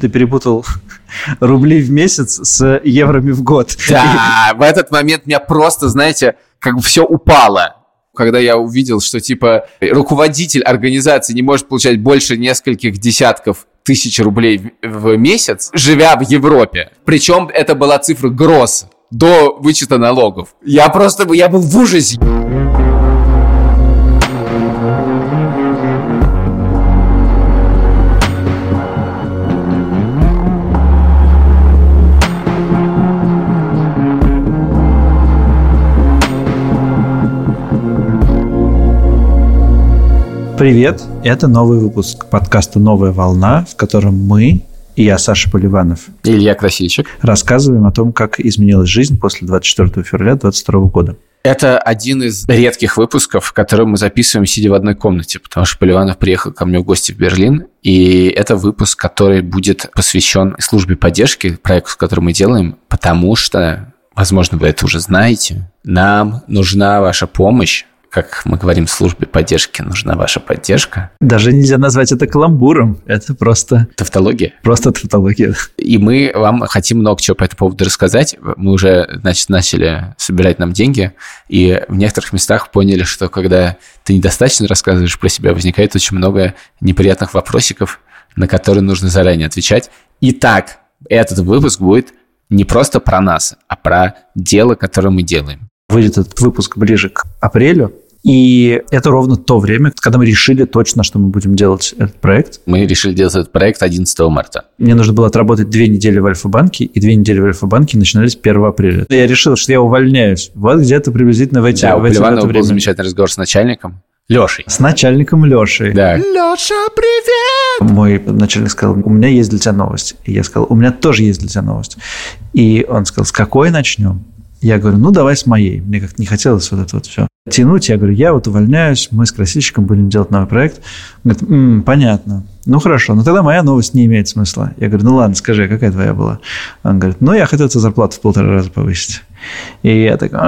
Ты перепутал рубли в месяц с евроми в год. Да, в этот момент меня просто, знаете, как бы все упало. Когда я увидел, что типа руководитель организации не может получать больше нескольких десятков тысяч рублей в месяц, живя в Европе. Причем это была цифра гросс до вычета налогов. Я просто, я был в ужасе. Привет, это новый выпуск подкаста «Новая волна», в котором мы, и я, Саша Поливанов, и Илья Красильчик, рассказываем о том, как изменилась жизнь после 24 февраля 2022 года. Это один из редких выпусков, который мы записываем, сидя в одной комнате, потому что Поливанов приехал ко мне в гости в Берлин, и это выпуск, который будет посвящен службе поддержки, проекту, который мы делаем, потому что, возможно, вы это уже знаете, нам нужна ваша помощь как мы говорим службе поддержки, нужна ваша поддержка. Даже нельзя назвать это каламбуром. Это просто... Тавтология. Просто тавтология. И мы вам хотим много чего по этому поводу рассказать. Мы уже, значит, начали собирать нам деньги, и в некоторых местах поняли, что когда ты недостаточно рассказываешь про себя, возникает очень много неприятных вопросиков, на которые нужно заранее отвечать. Итак, этот выпуск будет не просто про нас, а про дело, которое мы делаем. Выйдет этот выпуск ближе к апрелю, и это ровно то время, когда мы решили точно, что мы будем делать этот проект. Мы решили делать этот проект 11 марта. Мне нужно было отработать две недели в Альфа-банке, и две недели в Альфа-банке начинались 1 апреля. Я решил, что я увольняюсь. Вот где-то приблизительно в эти, да, в эти у Поливанова был время. замечательный разговор с начальником. Лешей. С начальником Лешей. Да. Леша, привет! Мой начальник сказал, у меня есть для тебя новость. И я сказал, у меня тоже есть для тебя новость. И он сказал, с какой начнем? Я говорю, ну, давай с моей. Мне как-то не хотелось вот это вот все тянуть. Я говорю, я вот увольняюсь, мы с красильщиком будем делать новый проект. Он говорит, М, понятно. Ну, хорошо, но тогда моя новость не имеет смысла. Я говорю, ну, ладно, скажи, а какая твоя была? Он говорит, ну, я хотел тебе зарплату в полтора раза повысить. И я такой,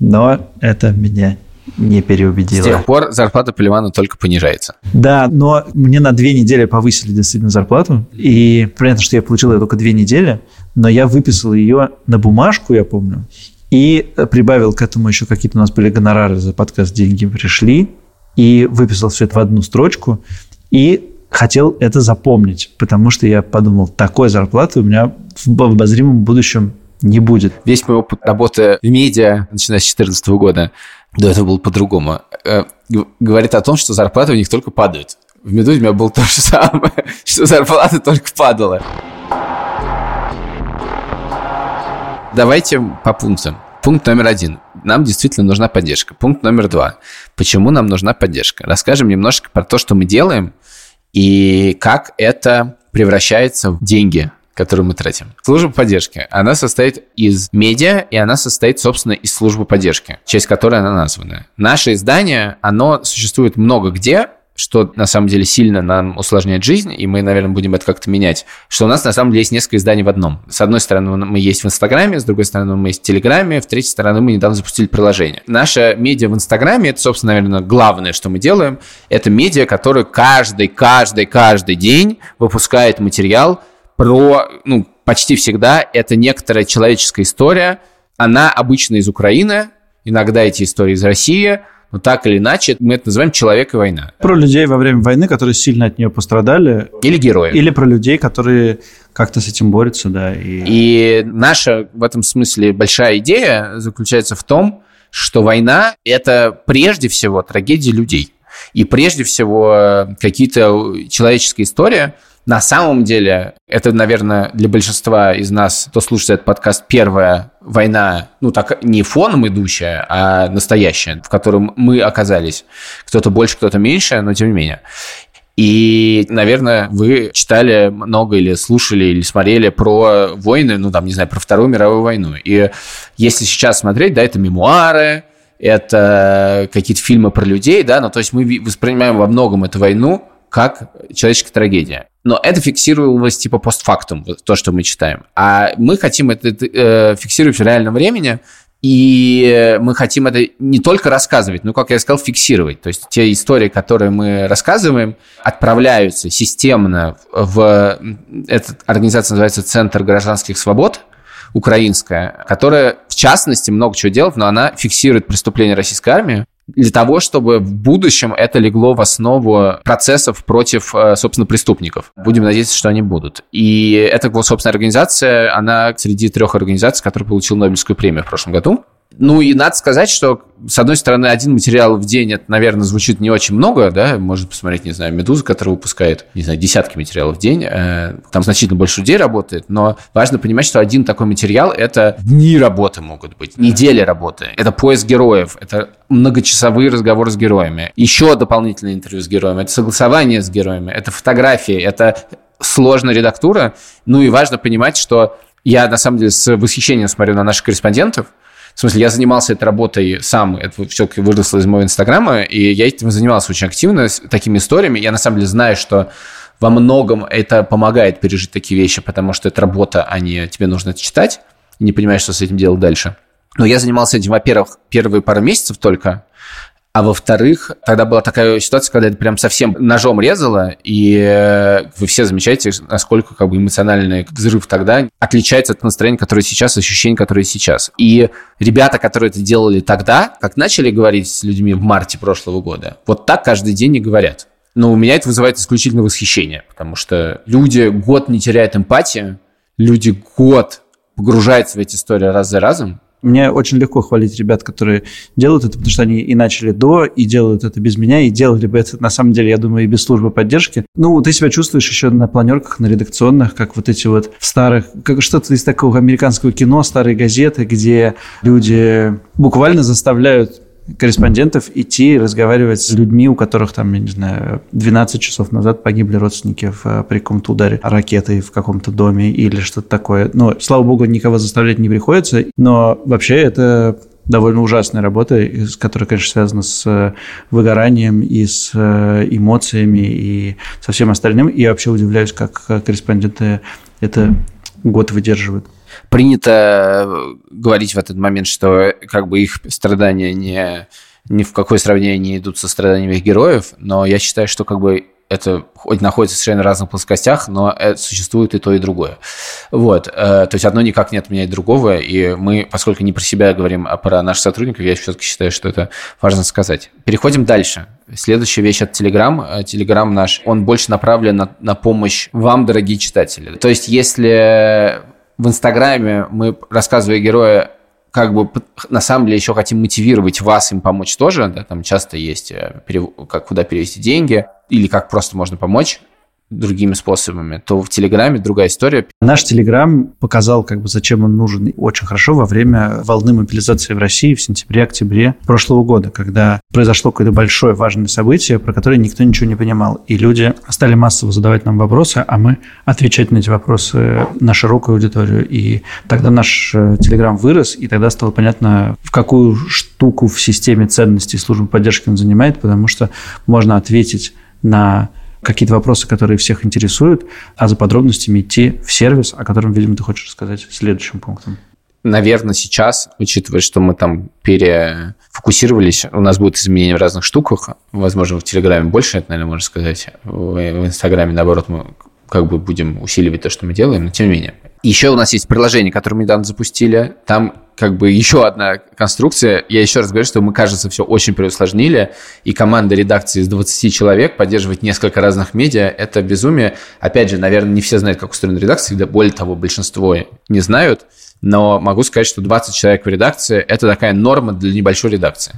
но это меня не переубедило. С тех пор зарплата Поливана только понижается. Да, но мне на две недели повысили действительно зарплату. И понятно, что я получил ее только две недели, но я выписал ее на бумажку, я помню, и прибавил к этому еще какие-то у нас были гонорары за подкаст «Деньги пришли», и выписал все это в одну строчку, и хотел это запомнить, потому что я подумал, такой зарплаты у меня в обозримом будущем не будет. Весь мой опыт работы в медиа, начиная с 2014 года, до этого был по-другому, э, говорит о том, что зарплаты у них только падают. В «Медузе» у меня было то же самое, что зарплата только падала. Давайте по пунктам. Пункт номер один. Нам действительно нужна поддержка. Пункт номер два. Почему нам нужна поддержка? Расскажем немножко про то, что мы делаем и как это превращается в деньги, которые мы тратим. Служба поддержки, она состоит из медиа, и она состоит, собственно, из службы поддержки, в честь которой она названа. Наше издание, оно существует много где, что на самом деле сильно нам усложняет жизнь, и мы, наверное, будем это как-то менять, что у нас на самом деле есть несколько изданий в одном. С одной стороны, мы есть в Инстаграме, с другой стороны, мы есть в Телеграме, в третьей стороны, мы недавно запустили приложение. Наша медиа в Инстаграме, это, собственно, наверное, главное, что мы делаем, это медиа, которая каждый, каждый, каждый день выпускает материал про, ну, почти всегда это некоторая человеческая история, она обычно из Украины, иногда эти истории из России – но так или иначе, мы это называем «человек и война». Про людей во время войны, которые сильно от нее пострадали. Или герои. Или про людей, которые как-то с этим борются, да. И... и наша в этом смысле большая идея заключается в том, что война – это прежде всего трагедия людей. И прежде всего какие-то человеческие истории – на самом деле, это, наверное, для большинства из нас, кто слушает этот подкаст, первая война, ну так не фоном идущая, а настоящая, в котором мы оказались. Кто-то больше, кто-то меньше, но тем не менее. И, наверное, вы читали много или слушали, или смотрели про войны, ну, там, не знаю, про Вторую мировую войну. И если сейчас смотреть, да, это мемуары, это какие-то фильмы про людей, да, ну, то есть мы воспринимаем во многом эту войну как человеческая трагедия. Но это фиксировалось типа постфактум, то, что мы читаем. А мы хотим это э, фиксировать в реальном времени И мы хотим это не только рассказывать, но, как я сказал, фиксировать. То есть те истории, которые мы рассказываем, отправляются системно в... Эта организация называется Центр гражданских свобод, украинская, которая, в частности, много чего делает, но она фиксирует преступления российской армии, для того, чтобы в будущем это легло в основу процессов против, э, собственно, преступников. Будем надеяться, что они будут. И эта, собственно, организация, она среди трех организаций, которая получила Нобелевскую премию в прошлом году. Ну и надо сказать, что, с одной стороны, один материал в день, это, наверное, звучит не очень много, да, можно посмотреть, не знаю, «Медуза», которая выпускает, не знаю, десятки материалов в день, э, там значительно больше людей работает, но важно понимать, что один такой материал – это дни работы могут быть, недели работы, это поиск героев, это многочасовые разговоры с героями, еще дополнительное интервью с героями, это согласование с героями, это фотографии, это сложная редактура, ну и важно понимать, что я, на самом деле, с восхищением смотрю на наших корреспондентов, в смысле, я занимался этой работой сам, это все-таки выросло из моего Инстаграма, и я этим занимался очень активно, с такими историями. Я, на самом деле, знаю, что во многом это помогает пережить такие вещи, потому что это работа, а не тебе нужно это читать, и не понимаешь, что с этим делать дальше. Но я занимался этим, во-первых, первые пару месяцев только, а во-вторых, тогда была такая ситуация, когда это прям совсем ножом резало, и э, вы все замечаете, насколько как бы эмоциональный взрыв тогда отличается от настроения, которое сейчас, ощущений, которые сейчас. И ребята, которые это делали тогда, как начали говорить с людьми в марте прошлого года, вот так каждый день и говорят. Но у меня это вызывает исключительно восхищение, потому что люди год не теряют эмпатии, люди год погружаются в эти истории раз за разом, мне очень легко хвалить ребят, которые делают это, потому что они и начали до, и делают это без меня, и делали бы это, на самом деле, я думаю, и без службы поддержки. Ну, ты себя чувствуешь еще на планерках, на редакционных, как вот эти вот старых, как что-то из такого американского кино, старые газеты, где люди буквально заставляют корреспондентов идти разговаривать с людьми, у которых там, я не знаю, 12 часов назад погибли родственники в, э, при каком-то ударе ракетой в каком-то доме или что-то такое. Но, слава богу, никого заставлять не приходится, но вообще это довольно ужасная работа, которая, конечно, связана с э, выгоранием и с э, эмоциями и со всем остальным. И я вообще удивляюсь, как корреспонденты это год выдерживают принято э, говорить в этот момент, что как бы их страдания не, ни в какое сравнение не идут со страданиями их героев, но я считаю, что как бы это хоть находится в совершенно разных плоскостях, но это существует и то, и другое. Вот. Э, то есть одно никак не отменяет другого, и мы, поскольку не про себя говорим, а про наших сотрудников, я все-таки считаю, что это важно сказать. Переходим дальше. Следующая вещь от Telegram. Telegram наш, он больше направлен на, на помощь вам, дорогие читатели. То есть если в Инстаграме мы, рассказывая героя, как бы на самом деле еще хотим мотивировать вас им помочь тоже, да, там часто есть э, как куда перевести деньги или как просто можно помочь другими способами, то в Телеграме другая история. Наш Телеграм показал, как бы, зачем он нужен очень хорошо во время волны мобилизации в России в сентябре-октябре прошлого года, когда произошло какое-то большое важное событие, про которое никто ничего не понимал. И люди стали массово задавать нам вопросы, а мы отвечать на эти вопросы на широкую аудиторию. И тогда наш э, Телеграм вырос, и тогда стало понятно, в какую штуку в системе ценностей службы поддержки он занимает, потому что можно ответить на какие-то вопросы, которые всех интересуют, а за подробностями идти в сервис, о котором, видимо, ты хочешь рассказать следующим пунктом. Наверное, сейчас, учитывая, что мы там перефокусировались, у нас будут изменения в разных штуках. Возможно, в Телеграме больше, это, наверное, можно сказать. В Инстаграме, наоборот, мы как бы будем усиливать то, что мы делаем, но тем не менее. Еще у нас есть приложение, которое мы недавно запустили. Там как бы еще одна конструкция. Я еще раз говорю, что мы, кажется, все очень переусложнили, и команда редакции из 20 человек поддерживать несколько разных медиа – это безумие. Опять же, наверное, не все знают, как устроена редакция, да более того, большинство не знают, но могу сказать, что 20 человек в редакции – это такая норма для небольшой редакции.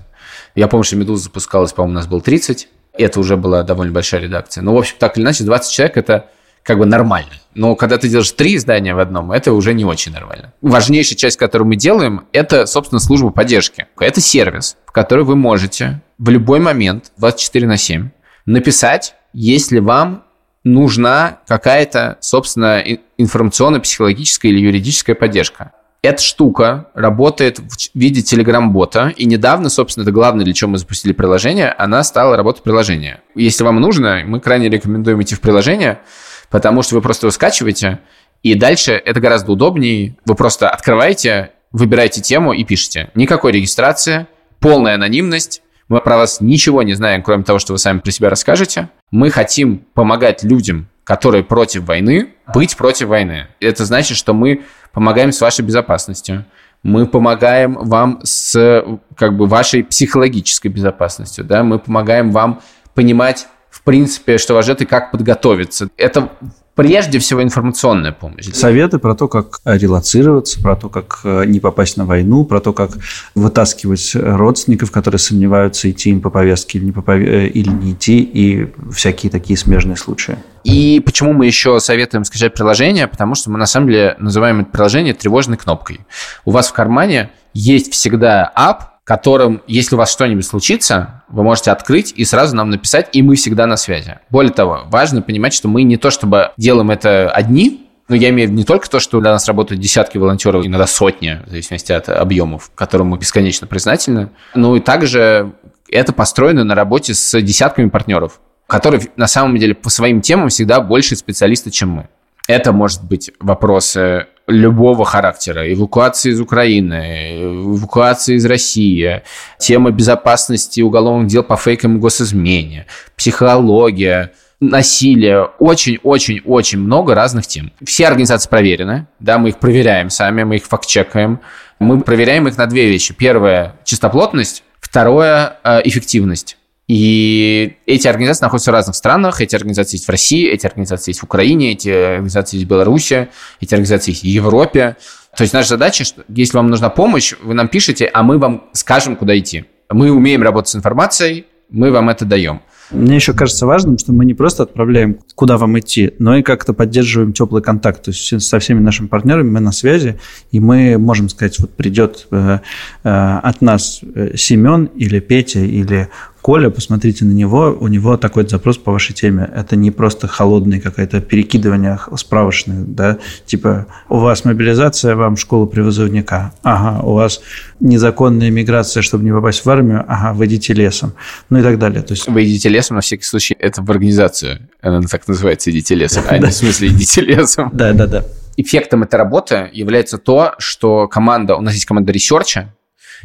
Я помню, что «Медуза» запускалась, по-моему, у нас был 30, это уже была довольно большая редакция. Но, в общем, так или иначе, 20 человек – это как бы нормально. Но когда ты делаешь три издания в одном, это уже не очень нормально. Важнейшая часть, которую мы делаем, это, собственно, служба поддержки. Это сервис, в который вы можете в любой момент, 24 на 7, написать, если вам нужна какая-то, собственно, информационная, психологическая или юридическая поддержка. Эта штука работает в виде Telegram-бота, и недавно, собственно, это главное, для чего мы запустили приложение, она стала работать приложение. Если вам нужно, мы крайне рекомендуем идти в приложение, потому что вы просто его скачиваете, и дальше это гораздо удобнее. Вы просто открываете, выбираете тему и пишите. Никакой регистрации, полная анонимность, мы про вас ничего не знаем, кроме того, что вы сами про себя расскажете. Мы хотим помогать людям, которые против войны, быть против войны. Это значит, что мы помогаем с вашей безопасностью. Мы помогаем вам с как бы, вашей психологической безопасностью. Да? Мы помогаем вам понимать, в принципе, что ждет и как подготовиться. Это прежде всего информационная помощь. Советы про то, как релацироваться, про то, как э, не попасть на войну, про то, как вытаскивать родственников, которые сомневаются, идти им по повестке или не, по пове... Э, или не идти, и всякие такие смежные случаи. И почему мы еще советуем скачать приложение? Потому что мы на самом деле называем это приложение тревожной кнопкой. У вас в кармане есть всегда app, которым, если у вас что-нибудь случится, вы можете открыть и сразу нам написать, и мы всегда на связи. Более того, важно понимать, что мы не то чтобы делаем это одни, но я имею в виду не только то, что для нас работают десятки волонтеров, иногда сотни, в зависимости от объемов, которым мы бесконечно признательны, но и также это построено на работе с десятками партнеров, которые на самом деле по своим темам всегда больше специалисты, чем мы. Это может быть вопросы любого характера. Эвакуации из Украины, эвакуации из России, тема безопасности уголовных дел по фейкам и госизмене, психология, насилие, очень-очень-очень много разных тем. Все организации проверены, да, мы их проверяем сами, мы их факт-чекаем. Мы проверяем их на две вещи. Первое – чистоплотность, второе – эффективность. И эти организации находятся в разных странах. Эти организации есть в России, эти организации есть в Украине, эти организации есть в Беларуси, эти организации есть в Европе. То есть наша задача, что если вам нужна помощь, вы нам пишете, а мы вам скажем, куда идти. Мы умеем работать с информацией, мы вам это даем. Мне еще кажется важным, что мы не просто отправляем, куда вам идти, но и как-то поддерживаем теплый контакт. То есть со всеми нашими партнерами мы на связи, и мы можем сказать, вот придет э, э, от нас э, Семен или Петя или Коля, посмотрите на него, у него такой запрос по вашей теме. Это не просто холодное какое-то перекидывание справочных, да, типа у вас мобилизация, вам в школу призывника, ага, у вас незаконная миграция, чтобы не попасть в армию, ага, вы идите лесом, ну и так далее. То есть... Вы идите лесом, на всякий случай, это в организацию, она так называется, идите лесом, а не в смысле идите лесом. Да, да, да. Эффектом этой работы является то, что команда, у нас есть команда research а,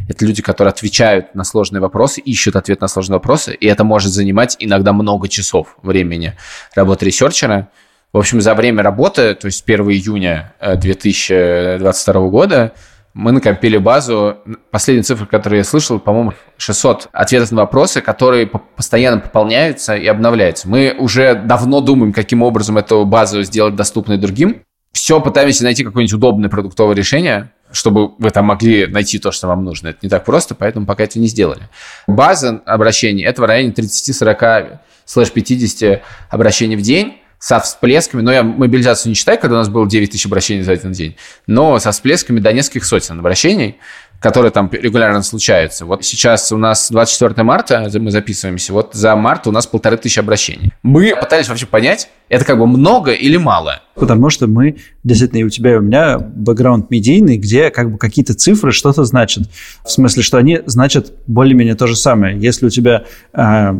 это люди, которые отвечают на сложные вопросы, ищут ответ на сложные вопросы, и это может занимать иногда много часов времени работы researcher а. В общем, за время работы, то есть 1 июня 2022 э, года, мы накопили базу, последняя цифра, которую я слышал, по-моему, 600 ответов на вопросы, которые постоянно пополняются и обновляются. Мы уже давно думаем, каким образом эту базу сделать доступной другим. Все пытаемся найти какое-нибудь удобное продуктовое решение, чтобы вы там могли найти то, что вам нужно. Это не так просто, поэтому пока это не сделали. База обращений – это в районе 30-40 слэш 50 обращений в день со всплесками, но я мобилизацию не считаю, когда у нас было 9 тысяч обращений за один день, но со всплесками до нескольких сотен обращений – которые там регулярно случаются. Вот сейчас у нас 24 марта, мы записываемся, вот за март у нас полторы тысячи обращений. Мы пытались вообще понять, это как бы много или мало. Потому что мы, действительно, и у тебя, и у меня бэкграунд медийный, где как бы какие-то цифры что-то значат. В смысле, что они значат более-менее то же самое. Если у тебя э,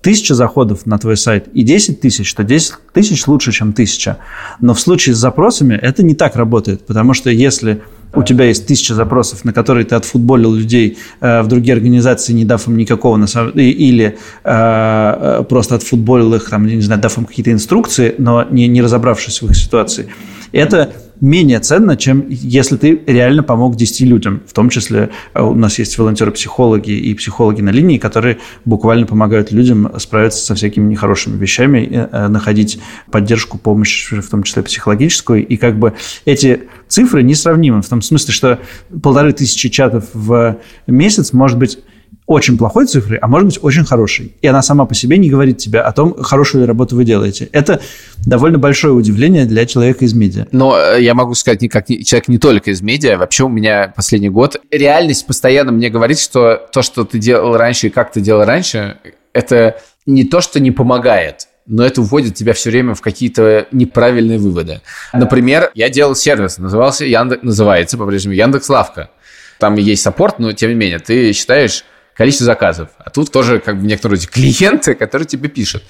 тысяча заходов на твой сайт и 10 тысяч, то 10 тысяч лучше, чем тысяча. Но в случае с запросами это не так работает, потому что если у тебя есть тысяча запросов, на которые ты отфутболил людей э, в другие организации, не дав им никакого, или э, э, просто отфутболил их, там, не знаю, дав им какие-то инструкции, но не, не разобравшись в их ситуации. Это менее ценно, чем если ты реально помог 10 людям. В том числе э, у нас есть волонтеры-психологи и психологи на линии, которые буквально помогают людям справиться со всякими нехорошими вещами, э, находить поддержку, помощь, в том числе психологическую. И как бы эти цифры несравнимы в том смысле, что полторы тысячи чатов в месяц может быть очень плохой цифры, а может быть очень хорошей. И она сама по себе не говорит тебе о том, хорошую ли работу вы делаете. Это довольно большое удивление для человека из медиа. Но э, я могу сказать, не как человек не только из медиа, вообще у меня последний год реальность постоянно мне говорит, что то, что ты делал раньше и как ты делал раньше, это не то, что не помогает, но это вводит тебя все время в какие-то неправильные выводы. Например, я делал сервис, назывался Яндекс, называется по-прежнему Яндекс Лавка. Там есть саппорт, но тем не менее, ты считаешь количество заказов. А тут тоже как бы некоторые клиенты, которые тебе пишут.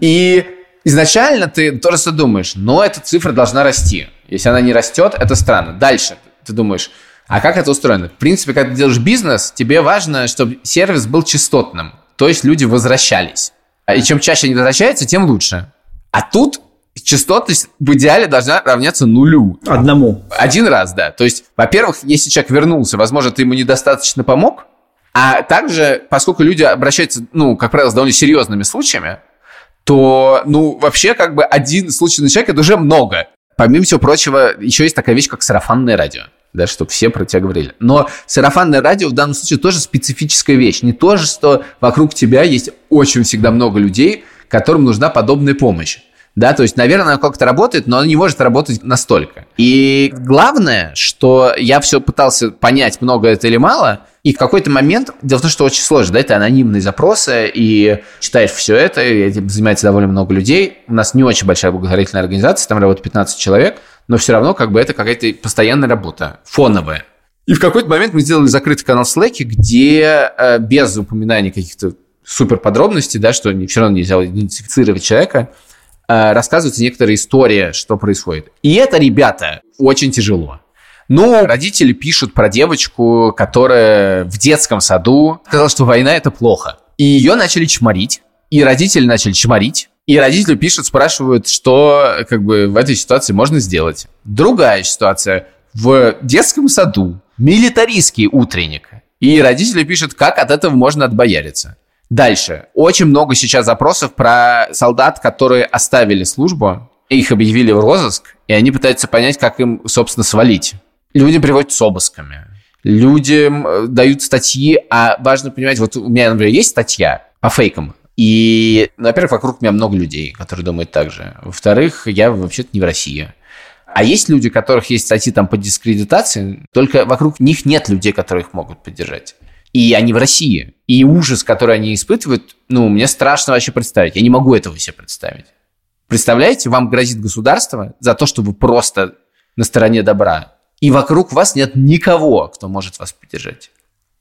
И изначально ты тоже думаешь, но эта цифра должна расти. Если она не растет, это странно. Дальше ты думаешь, А как это устроено? В принципе, когда ты делаешь бизнес, тебе важно, чтобы сервис был частотным. То есть люди возвращались. И чем чаще они возвращаются, тем лучше. А тут частотность в идеале должна равняться нулю. Одному. Один раз, да. То есть, во-первых, если человек вернулся, возможно, ты ему недостаточно помог, а также, поскольку люди обращаются, ну, как правило, с довольно серьезными случаями, то, ну, вообще, как бы один случай на человека – это уже много. Помимо всего прочего, еще есть такая вещь, как сарафанное радио да, чтобы все про тебя говорили. Но сарафанное радио в данном случае тоже специфическая вещь. Не то же, что вокруг тебя есть очень всегда много людей, которым нужна подобная помощь. Да, то есть, наверное, она как-то работает, но она не может работать настолько. И главное, что я все пытался понять, много это или мало, и в какой-то момент, дело в том, что очень сложно, да, это анонимные запросы, и читаешь все это, и этим занимается довольно много людей. У нас не очень большая благотворительная организация, там работает 15 человек, но все равно как бы это какая-то постоянная работа, фоновая. И в какой-то момент мы сделали закрытый канал Slack, где э, без упоминания каких-то супер подробностей, да, что все равно нельзя идентифицировать человека, рассказывается некоторая история, что происходит. И это, ребята, очень тяжело. Ну, родители пишут про девочку, которая в детском саду сказала, что война это плохо. И ее начали чморить, и родители начали чморить, и родители пишут, спрашивают, что как бы в этой ситуации можно сделать. Другая ситуация. В детском саду милитаристский утренник. И родители пишут, как от этого можно отбояриться. Дальше. Очень много сейчас запросов про солдат, которые оставили службу, их объявили в розыск, и они пытаются понять, как им, собственно, свалить. Люди приводят с обысками. Людям дают статьи, а важно понимать, вот у меня, например, есть статья по фейкам, и, ну, во-первых, вокруг меня много людей, которые думают так же. Во-вторых, я вообще-то не в России. А есть люди, у которых есть статьи там по дискредитации, только вокруг них нет людей, которые их могут поддержать и они в России. И ужас, который они испытывают, ну, мне страшно вообще представить. Я не могу этого себе представить. Представляете, вам грозит государство за то, что вы просто на стороне добра, и вокруг вас нет никого, кто может вас поддержать.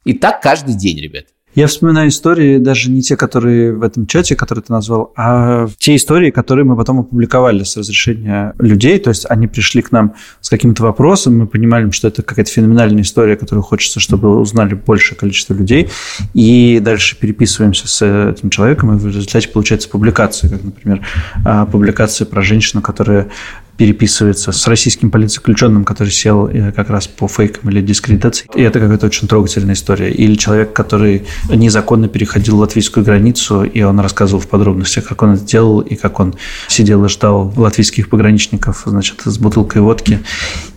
И так каждый день, ребят. Я вспоминаю истории, даже не те, которые в этом чате, которые ты назвал, а те истории, которые мы потом опубликовали с разрешения людей. То есть они пришли к нам с каким-то вопросом, мы понимали, что это какая-то феноменальная история, которую хочется, чтобы узнали большее количество людей. И дальше переписываемся с этим человеком, и в результате получается публикация, как, например, а, публикация про женщину, которая переписывается с российским политзаключенным, который сел э, как раз по фейкам или дискредитации. И это какая-то очень трогательная история. Или человек, который незаконно переходил латвийскую границу, и он рассказывал в подробностях, как он это делал, и как он сидел и ждал латвийских пограничников, значит, с бутылкой водки,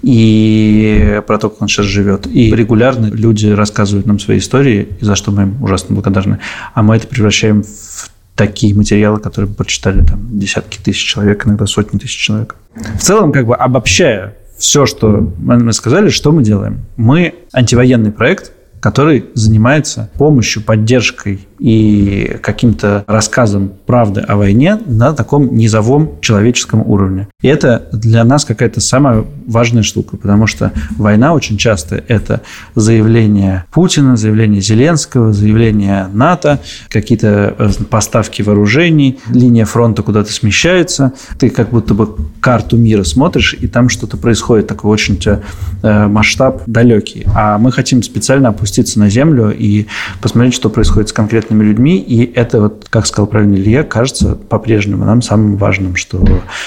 и про то, как он сейчас живет. И регулярно люди рассказывают нам свои истории, за что мы им ужасно благодарны. А мы это превращаем в такие материалы, которые прочитали там десятки тысяч человек, иногда сотни тысяч человек. В целом, как бы обобщая все, что мы сказали, что мы делаем? Мы антивоенный проект, который занимается помощью, поддержкой и каким-то рассказом правды о войне на таком низовом человеческом уровне. И это для нас какая-то самая важная штука, потому что война очень часто это заявление Путина, заявление Зеленского, заявление НАТО, какие-то э, поставки вооружений, линия фронта куда-то смещается, ты как будто бы карту мира смотришь, и там что-то происходит, такой очень э, масштаб далекий. А мы хотим специально опуститься на землю и посмотреть, что происходит с конкретным конкретными людьми, и это, вот, как сказал правильно Илья, кажется по-прежнему нам самым важным, что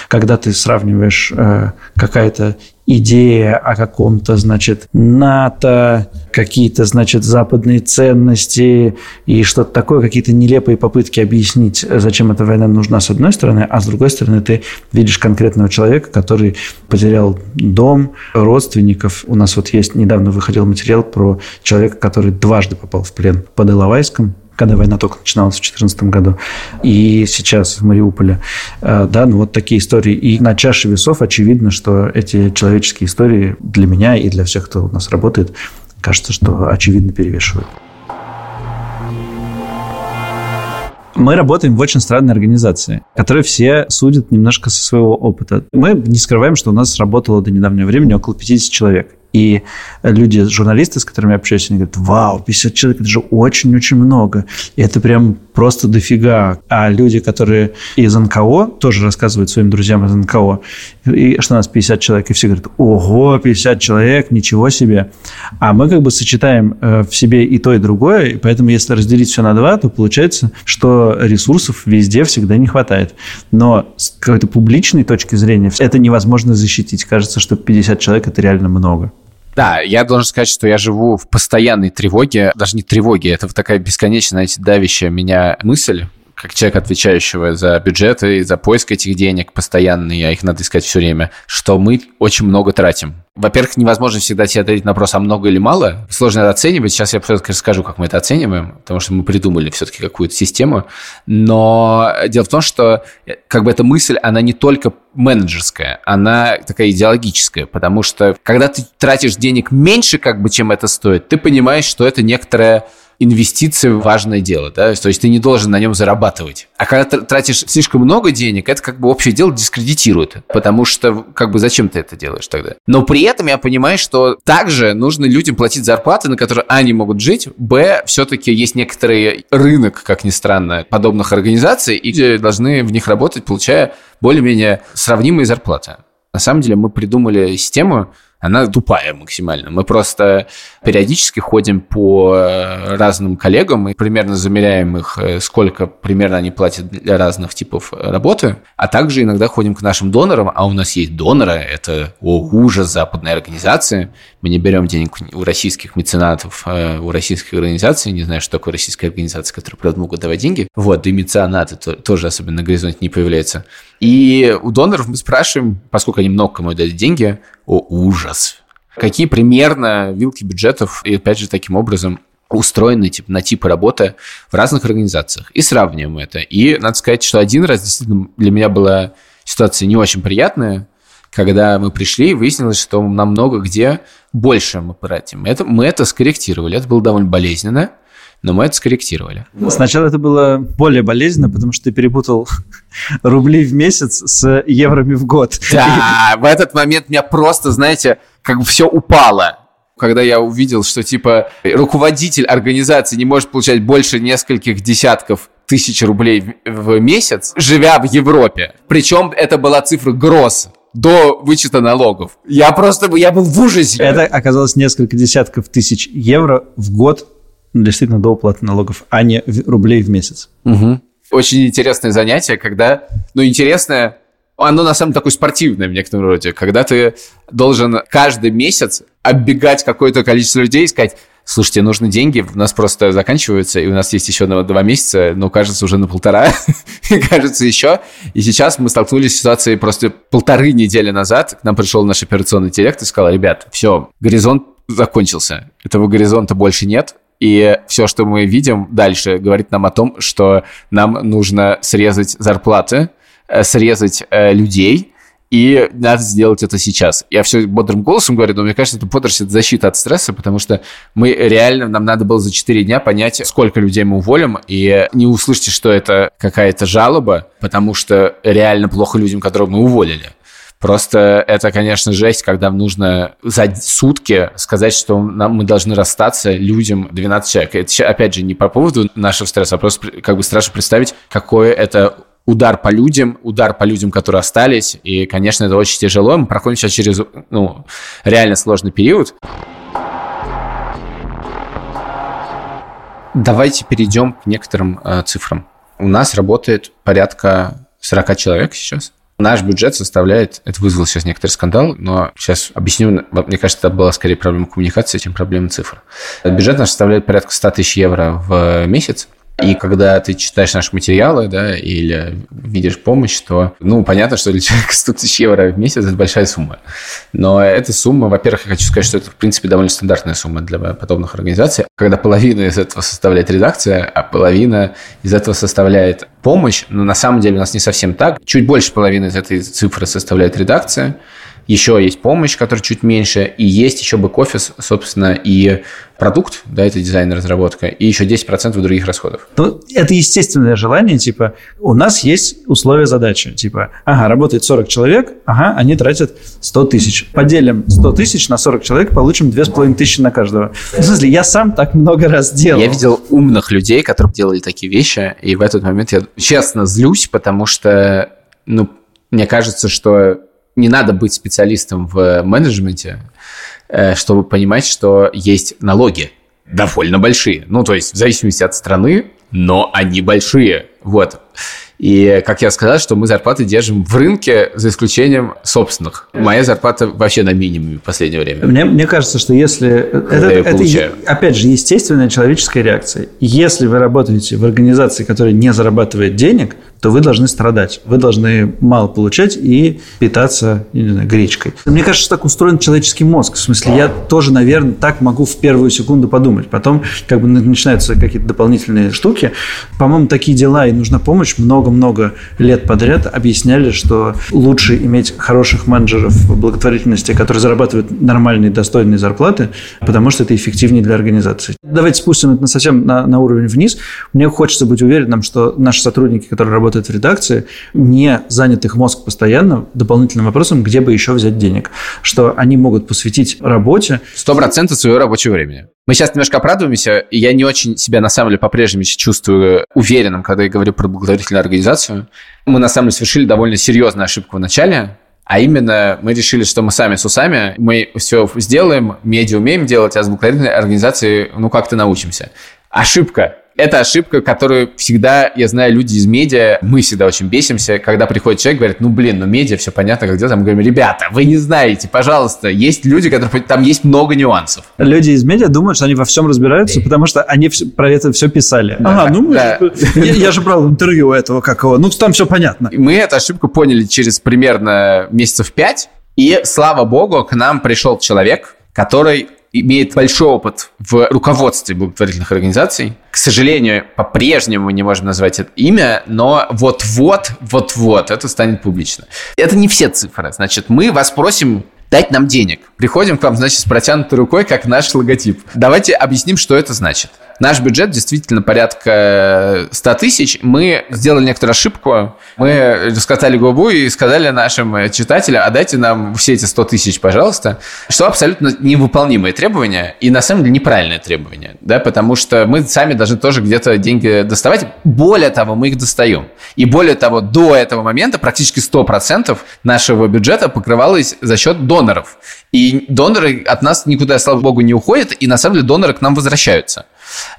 когда ты сравниваешь э, какая-то идея о каком-то, значит, НАТО, какие-то, значит, западные ценности и что-то такое, какие-то нелепые попытки объяснить, зачем эта война нужна, с одной стороны, а с другой стороны, ты видишь конкретного человека, который потерял дом, родственников. У нас вот есть, недавно выходил материал про человека, который дважды попал в плен под Иловайском, когда война только начиналась в 2014 году, и сейчас в Мариуполе. Э, да, ну вот такие истории. И на чаше весов очевидно, что эти человеческие истории для меня и для всех, кто у нас работает, кажется, что очевидно перевешивают. Мы работаем в очень странной организации, которую все судят немножко со своего опыта. Мы не скрываем, что у нас работало до недавнего времени около 50 человек. И люди, журналисты, с которыми я общаюсь, они говорят, вау, 50 человек, это же очень-очень много. И это прям просто дофига. А люди, которые из НКО, тоже рассказывают своим друзьям из НКО, и что у нас 50 человек, и все говорят, ого, 50 человек, ничего себе. А мы как бы сочетаем э, в себе и то, и другое, и поэтому если разделить все на два, то получается, что ресурсов везде всегда не хватает. Но с какой-то публичной точки зрения это невозможно защитить. Кажется, что 50 человек – это реально много. Да, я должен сказать, что я живу в постоянной тревоге, даже не тревоге, это такая бесконечная, давящая меня мысль, как человек, отвечающего за бюджеты, за поиск этих денег постоянные, а их надо искать все время, что мы очень много тратим. Во-первых, невозможно всегда себе ответить на вопрос, а много или мало. Сложно это оценивать. Сейчас я все-таки расскажу, как мы это оцениваем, потому что мы придумали все-таки какую-то систему. Но дело в том, что как бы эта мысль, она не только менеджерская, она такая идеологическая, потому что когда ты тратишь денег меньше, как бы, чем это стоит, ты понимаешь, что это некоторая инвестиции важное дело, да, то есть ты не должен на нем зарабатывать. А когда тратишь слишком много денег, это как бы общее дело дискредитирует, потому что как бы зачем ты это делаешь тогда? Но при этом я понимаю, что также нужно людям платить зарплаты, на которые а, они могут жить, б, все-таки есть некоторый рынок, как ни странно, подобных организаций, и должны в них работать, получая более-менее сравнимые зарплаты. На самом деле мы придумали систему, она тупая максимально. Мы просто периодически ходим по э, разным коллегам и примерно замеряем их, э, сколько примерно они платят для разных типов работы, а также иногда ходим к нашим донорам, а у нас есть доноры, это о, ужас западной организации, мы не берем денег у российских меценатов, э, у российских организаций, не знаю, что такое российская организация, которая, правда, могут давать деньги, вот, и меценаты тоже особенно на горизонте не появляются. И у доноров мы спрашиваем, поскольку они много кому дают деньги, о, ужас. Какие примерно вилки бюджетов, и опять же таким образом устроены типа, на типы работы в разных организациях. И сравниваем это. И надо сказать, что один раз действительно для меня была ситуация не очень приятная, когда мы пришли, и выяснилось, что намного где больше мы тратим. Это, мы это скорректировали. Это было довольно болезненно но мы это скорректировали. Сначала это было более болезненно, потому что ты перепутал рубли в месяц с евроми в год. Да, в этот момент меня просто, знаете, как бы все упало когда я увидел, что типа руководитель организации не может получать больше нескольких десятков тысяч рублей в месяц, живя в Европе. Причем это была цифра гросс до вычета налогов. Я просто, я был в ужасе. Это оказалось несколько десятков тысяч евро в год действительно до уплаты налогов, а не рублей в месяц. Угу. Очень интересное занятие, когда, ну, интересное, оно на самом деле такое спортивное в некотором роде, когда ты должен каждый месяц оббегать какое-то количество людей и сказать, слушайте, нужны деньги, у нас просто заканчиваются, и у нас есть еще два месяца, но кажется уже на полтора, и кажется еще. И сейчас мы столкнулись с ситуацией просто полторы недели назад, к нам пришел наш операционный директор и сказал, ребят, все, горизонт закончился, этого горизонта больше нет, и все, что мы видим дальше, говорит нам о том, что нам нужно срезать зарплаты, э, срезать э, людей, и надо сделать это сейчас. Я все бодрым голосом говорю, но мне кажется, это бодрость – это защита от стресса, потому что мы реально, нам надо было за 4 дня понять, сколько людей мы уволим, и не услышите, что это какая-то жалоба, потому что реально плохо людям, которых мы уволили. Просто это, конечно, жесть, когда нужно за сутки сказать, что нам, мы должны расстаться людям 12 человек. Это, опять же, не по поводу нашего стресса, а просто как бы страшно представить, какое это удар по людям, удар по людям, которые остались. И, конечно, это очень тяжело. Мы проходим сейчас через ну, реально сложный период. Давайте перейдем к некоторым э, цифрам. У нас работает порядка 40 человек сейчас. Наш бюджет составляет, это вызвало сейчас некоторый скандал, но сейчас объясню, мне кажется, это была скорее проблема коммуникации, чем проблема цифр. Бюджет наш составляет порядка 100 тысяч евро в месяц, и когда ты читаешь наши материалы, да, или видишь помощь, то, ну, понятно, что для человека 100 тысяч евро в месяц – это большая сумма. Но эта сумма, во-первых, я хочу сказать, что это, в принципе, довольно стандартная сумма для подобных организаций, когда половина из этого составляет редакция, а половина из этого составляет помощь, но на самом деле у нас не совсем так. Чуть больше половины из этой цифры составляет редакция, еще есть помощь, которая чуть меньше, и есть еще бэк-офис, собственно, и продукт, да, это дизайн и разработка, и еще 10% других расходов. Ну, это естественное желание, типа, у нас есть условия задачи, типа, ага, работает 40 человек, ага, они тратят 100 тысяч. Поделим 100 тысяч на 40 человек, получим 2,5 тысячи на каждого. В смысле, я сам так много раз делал. Я видел умных людей, которые делали такие вещи, и в этот момент я честно злюсь, потому что, ну, мне кажется, что не надо быть специалистом в менеджменте, э, чтобы понимать, что есть налоги довольно большие. Ну, то есть в зависимости от страны, но они большие. Вот. И, как я сказал, что мы зарплаты держим в рынке, за исключением собственных. Моя зарплата вообще на минимуме в последнее время. Мне, мне кажется, что если... Это, это, опять же, естественная человеческая реакция. Если вы работаете в организации, которая не зарабатывает денег, то вы должны страдать. Вы должны мало получать и питаться не знаю, гречкой. Мне кажется, так устроен человеческий мозг. В смысле, я тоже, наверное, так могу в первую секунду подумать. Потом как бы начинаются какие-то дополнительные штуки. По-моему, такие дела и нужна помощь. Много-много лет подряд объясняли, что лучше иметь хороших менеджеров благотворительности, которые зарабатывают нормальные, достойные зарплаты, потому что это эффективнее для организации. Давайте спустим это совсем на, на уровень вниз. Мне хочется быть уверенным, что наши сотрудники, которые работают работают в редакции, не занят их мозг постоянно дополнительным вопросом, где бы еще взять денег. Что они могут посвятить работе. Сто процентов своего рабочего времени. Мы сейчас немножко оправдываемся, и я не очень себя на самом деле по-прежнему чувствую уверенным, когда я говорю про благотворительную организацию. Мы на самом деле совершили довольно серьезную ошибку в начале, а именно мы решили, что мы сами с усами, мы все сделаем, медиа умеем делать, а с благотворительной организацией, ну, как-то научимся. Ошибка это ошибка, которую всегда, я знаю, люди из медиа, мы всегда очень бесимся, когда приходит человек, говорит, ну, блин, ну, медиа, все понятно, как делать. Мы говорим, ребята, вы не знаете, пожалуйста, есть люди, которые, там есть много нюансов. Люди из медиа думают, что они во всем разбираются, потому что они все, про это все писали. Да, ага, ну, да. я, я же брал интервью у этого какого, ну, там все понятно. Мы эту ошибку поняли через примерно месяцев пять, и, слава богу, к нам пришел человек, который имеет большой опыт в руководстве благотворительных организаций. К сожалению, по-прежнему мы не можем назвать это имя, но вот-вот, вот-вот это станет публично. Это не все цифры. Значит, мы вас просим дать нам денег. Приходим к вам, значит, с протянутой рукой, как наш логотип. Давайте объясним, что это значит. Наш бюджет действительно порядка 100 тысяч. Мы сделали некоторую ошибку. Мы раскатали губу и сказали нашим читателям, а дайте нам все эти 100 тысяч, пожалуйста. Что абсолютно невыполнимые требования и на самом деле неправильное требование. Да, потому что мы сами должны тоже где-то деньги доставать. Более того, мы их достаем. И более того, до этого момента практически 100% нашего бюджета покрывалось за счет доноров. И доноры от нас никуда, слава богу, не уходят, и на самом деле доноры к нам возвращаются.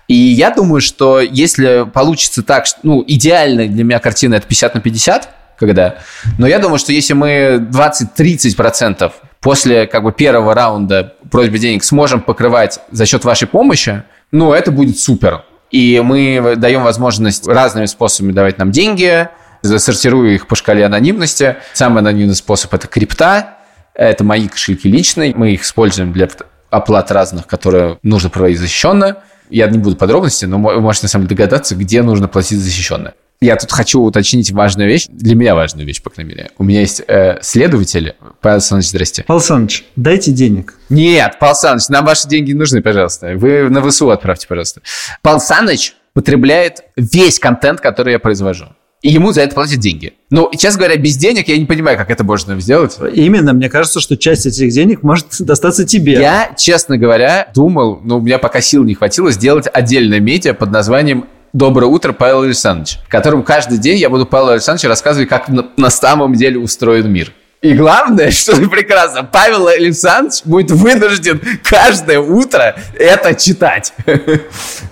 И я думаю, что если получится так, ну, идеальная для меня картина это 50 на 50, когда, но я думаю, что если мы 20-30% после как бы первого раунда просьбы денег сможем покрывать за счет вашей помощи, ну, это будет супер. И мы даем возможность разными способами давать нам деньги, засортирую их по шкале анонимности. Самый анонимный способ – это крипта, это мои кошельки личные, мы их используем для оплат разных, которые нужно проводить защищенно. Я не буду подробности, но вы можете на самом деле догадаться, где нужно платить защищенно. Я тут хочу уточнить важную вещь, для меня важную вещь, по крайней мере. У меня есть э, следователь. Павел Александрович, здрасте. Павел Александрович, дайте денег. Нет, Павел Александрович, нам ваши деньги нужны, пожалуйста. Вы на ВСУ отправьте, пожалуйста. Павел Александрович потребляет весь контент, который я произвожу и ему за это платят деньги. Ну, честно говоря, без денег я не понимаю, как это можно сделать. Именно, мне кажется, что часть этих денег может достаться тебе. Я, честно говоря, думал, но ну, у меня пока сил не хватило сделать отдельное медиа под названием Доброе утро, Павел Александрович, которым каждый день я буду Павел Александрович рассказывать, как на, на самом деле устроен мир. И главное, что прекрасно, Павел Александрович будет вынужден каждое утро это читать.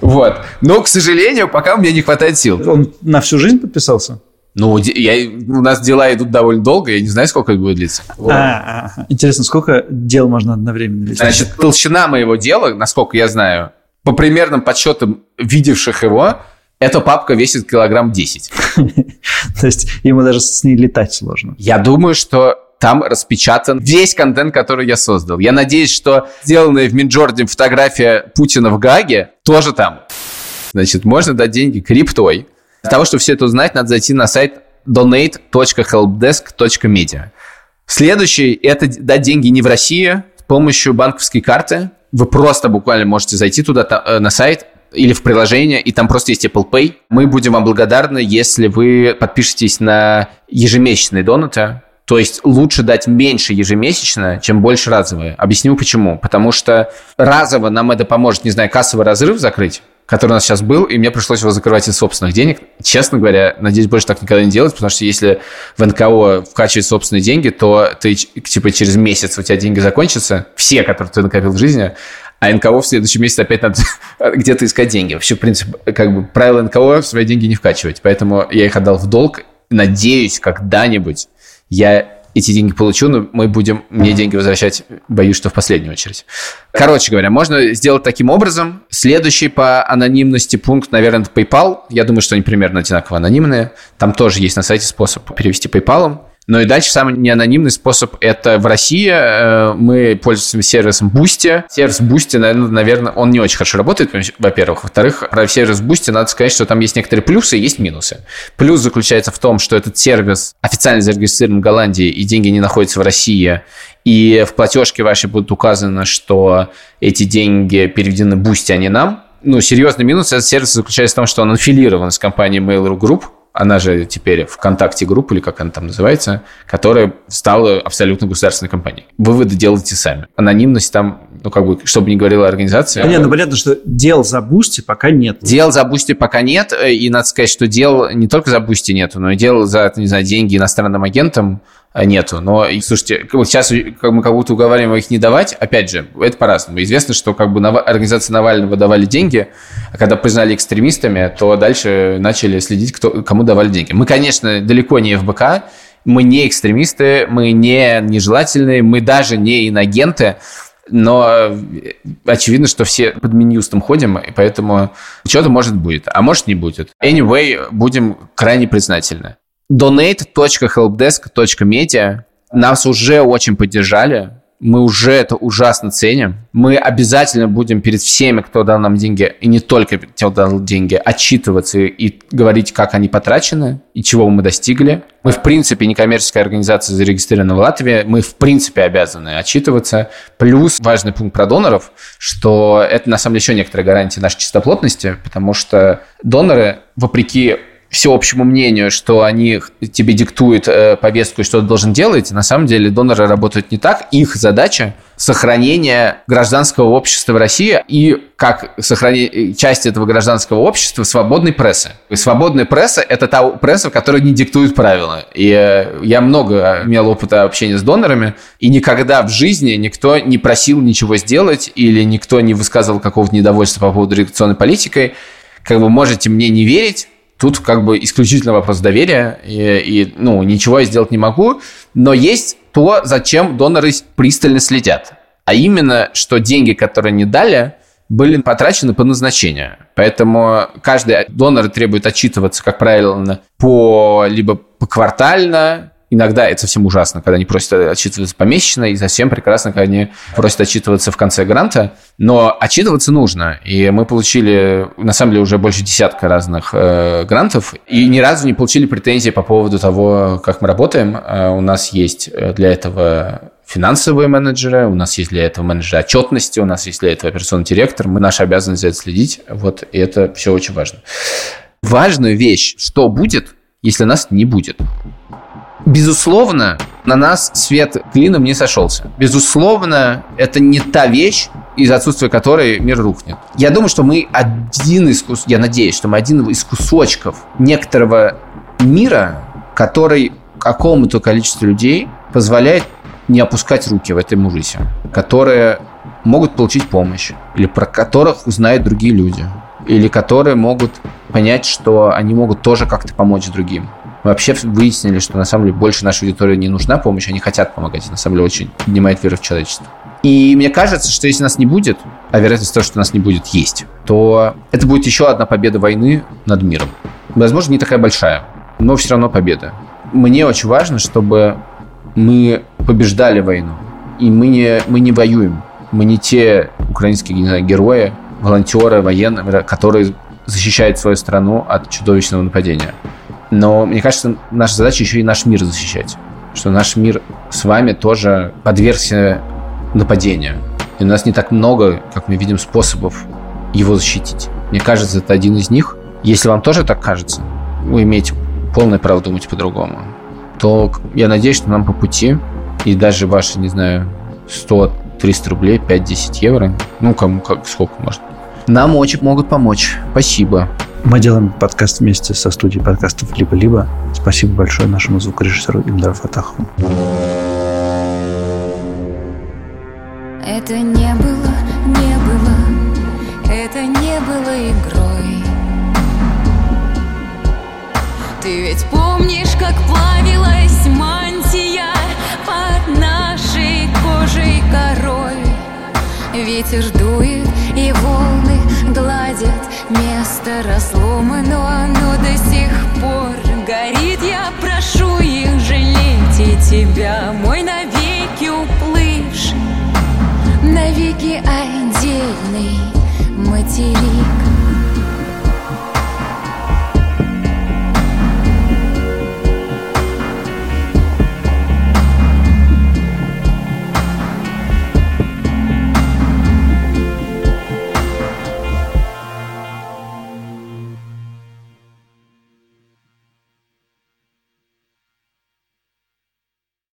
Вот. Но, к сожалению, пока у меня не хватает сил. Он на всю жизнь подписался? Ну, я, у нас дела идут довольно долго, я не знаю, сколько это будет длиться. Вот. А, а, интересно, сколько дел можно одновременно вести? Значит, толщина моего дела, насколько я знаю, по примерным подсчетам видевших его, эта папка весит килограмм 10. То есть ему даже с ней летать сложно. Я думаю, что там распечатан весь контент, который я создал. Я надеюсь, что сделанная в Минджорде фотография Путина в Гаге тоже там. Значит, можно дать деньги криптой. Для того, чтобы все это узнать, надо зайти на сайт donate.helpdesk.media. Следующий – это дать деньги не в России с помощью банковской карты. Вы просто буквально можете зайти туда э, на сайт, или в приложение, и там просто есть Apple Pay. Мы будем вам благодарны, если вы подпишетесь на ежемесячные донаты. То есть лучше дать меньше ежемесячно, чем больше разовые. Объясню почему. Потому что разово нам это поможет, не знаю, кассовый разрыв закрыть, который у нас сейчас был, и мне пришлось его закрывать из собственных денег. Честно говоря, надеюсь, больше так никогда не делать, потому что если в НКО вкачивать собственные деньги, то ты, типа, через месяц у тебя деньги закончатся, все, которые ты накопил в жизни, а НКО в следующем месяце опять надо где-то искать деньги. Вообще, в принципе, как бы правило НКО в свои деньги не вкачивать. Поэтому я их отдал в долг. Надеюсь, когда-нибудь я эти деньги получу, но мы будем мне деньги возвращать, боюсь, что в последнюю очередь. Короче говоря, можно сделать таким образом. Следующий по анонимности пункт, наверное, это PayPal. Я думаю, что они примерно одинаково анонимные. Там тоже есть на сайте способ перевести PayPal. Ну и дальше самый неанонимный способ – это в России э, мы пользуемся сервисом Boosty. Сервис Boosty, наверное, он не очень хорошо работает, во-первых. Во-вторых, про сервис Boosty надо сказать, что там есть некоторые плюсы и есть минусы. Плюс заключается в том, что этот сервис официально зарегистрирован в Голландии, и деньги не находятся в России, и в платежке вашей будет указано, что эти деньги переведены Boosty, а не нам. Ну, серьезный минус этот сервис заключается в том, что он аффилирован с компанией Mail.ru Group, она же теперь ВКонтакте группа, или как она там называется, которая стала абсолютно государственной компанией. Выводы делайте сами. Анонимность там, ну, как бы, чтобы не говорила организация... Понятно, ну, понятно, что дел за Boosty пока нет. Дел за Boosty пока нет, и надо сказать, что дел не только за Boosty нету, но и дел за, не знаю, деньги иностранным агентам а, нету. Но, слушайте, сейчас мы как будто уговариваем их не давать. Опять же, это по-разному. Известно, что как бы организации Навального давали деньги, а когда признали экстремистами, то дальше начали следить, кто, кому давали деньги. Мы, конечно, далеко не ФБК, мы не экстремисты, мы не нежелательные, мы даже не инагенты, но очевидно, что все под Минюстом ходим, и поэтому что-то может будет, а может не будет. Anyway, будем крайне признательны donate.helpdesk.media нас уже очень поддержали, мы уже это ужасно ценим. Мы обязательно будем перед всеми, кто дал нам деньги, и не только кто дал деньги, отчитываться и говорить, как они потрачены и чего мы достигли. Мы, в принципе, некоммерческая организация, зарегистрированная в Латвии, мы, в принципе, обязаны отчитываться. Плюс важный пункт про доноров, что это, на самом деле, еще некоторая гарантия нашей чистоплотности, потому что доноры, вопреки всеобщему мнению, что они тебе диктуют э, повестку, что ты должен делать, на самом деле доноры работают не так. Их задача сохранение гражданского общества в России и как сохранение части этого гражданского общества свободной прессы. И свободная пресса – это та пресса, которая не диктует правила. И э, я много имел опыта общения с донорами, и никогда в жизни никто не просил ничего сделать или никто не высказывал какого-то недовольства по поводу редакционной политикой. Как вы можете мне не верить, Тут как бы исключительно вопрос доверия, и, и ну, ничего я сделать не могу. Но есть то, зачем доноры пристально следят. А именно, что деньги, которые не дали, были потрачены по назначению. Поэтому каждый донор требует отчитываться, как правило, по либо поквартально, Иногда это совсем ужасно, когда они просят отчитываться помесячно, и совсем прекрасно, когда они просят отчитываться в конце гранта. Но отчитываться нужно. И мы получили, на самом деле, уже больше десятка разных э, грантов, и ни разу не получили претензии по поводу того, как мы работаем. Э, у нас есть э, для этого финансовые менеджеры, у нас есть для этого менеджеры отчетности, у нас есть для этого операционный директор. Мы наша обязанность за это следить. Вот, и это все очень важно. Важную вещь, что будет, если нас не будет. Безусловно, на нас свет клином не сошелся. Безусловно, это не та вещь, из-за отсутствия которой мир рухнет. Я думаю, что мы один из кус... я надеюсь, что мы один из кусочков некоторого мира, который какому-то количеству людей позволяет не опускать руки в этом ужасе, которые могут получить помощь, или про которых узнают другие люди, или которые могут понять, что они могут тоже как-то помочь другим вообще выяснили, что на самом деле больше нашей аудитории не нужна помощь, они хотят помогать. На самом деле очень поднимает веру в человечество. И мне кажется, что если нас не будет, а вероятность того, что нас не будет, есть, то это будет еще одна победа войны над миром. Возможно, не такая большая, но все равно победа. Мне очень важно, чтобы мы побеждали войну. И мы не, мы не воюем. Мы не те украинские не знаю, герои, волонтеры, военные, которые защищают свою страну от чудовищного нападения. Но мне кажется, наша задача еще и наш мир защищать. что наш мир с вами тоже подвергся нападению. И у нас не так много, как мы видим, способов его защитить. Мне кажется, это один из них. Если вам тоже так кажется, вы имеете полное право думать по-другому, то я надеюсь, что нам по пути, и даже ваши, не знаю, 100-300 рублей, 5-10 евро, ну, кому как, сколько может, нам очень могут помочь. Спасибо. Мы делаем подкаст вместе со студией подкастов «Либо-либо». Спасибо большое нашему звукорежиссеру Имдару Фатахову. Это не было, не было, это не было игрой. Ты ведь помнишь, как плавилась мантия под нашей кожей корой? Ветер дует, и волны гладят Место разломано, оно до сих пор горит. Я прошу их жалеть и тебя, мой навеки уплывший Навеки отдельный материк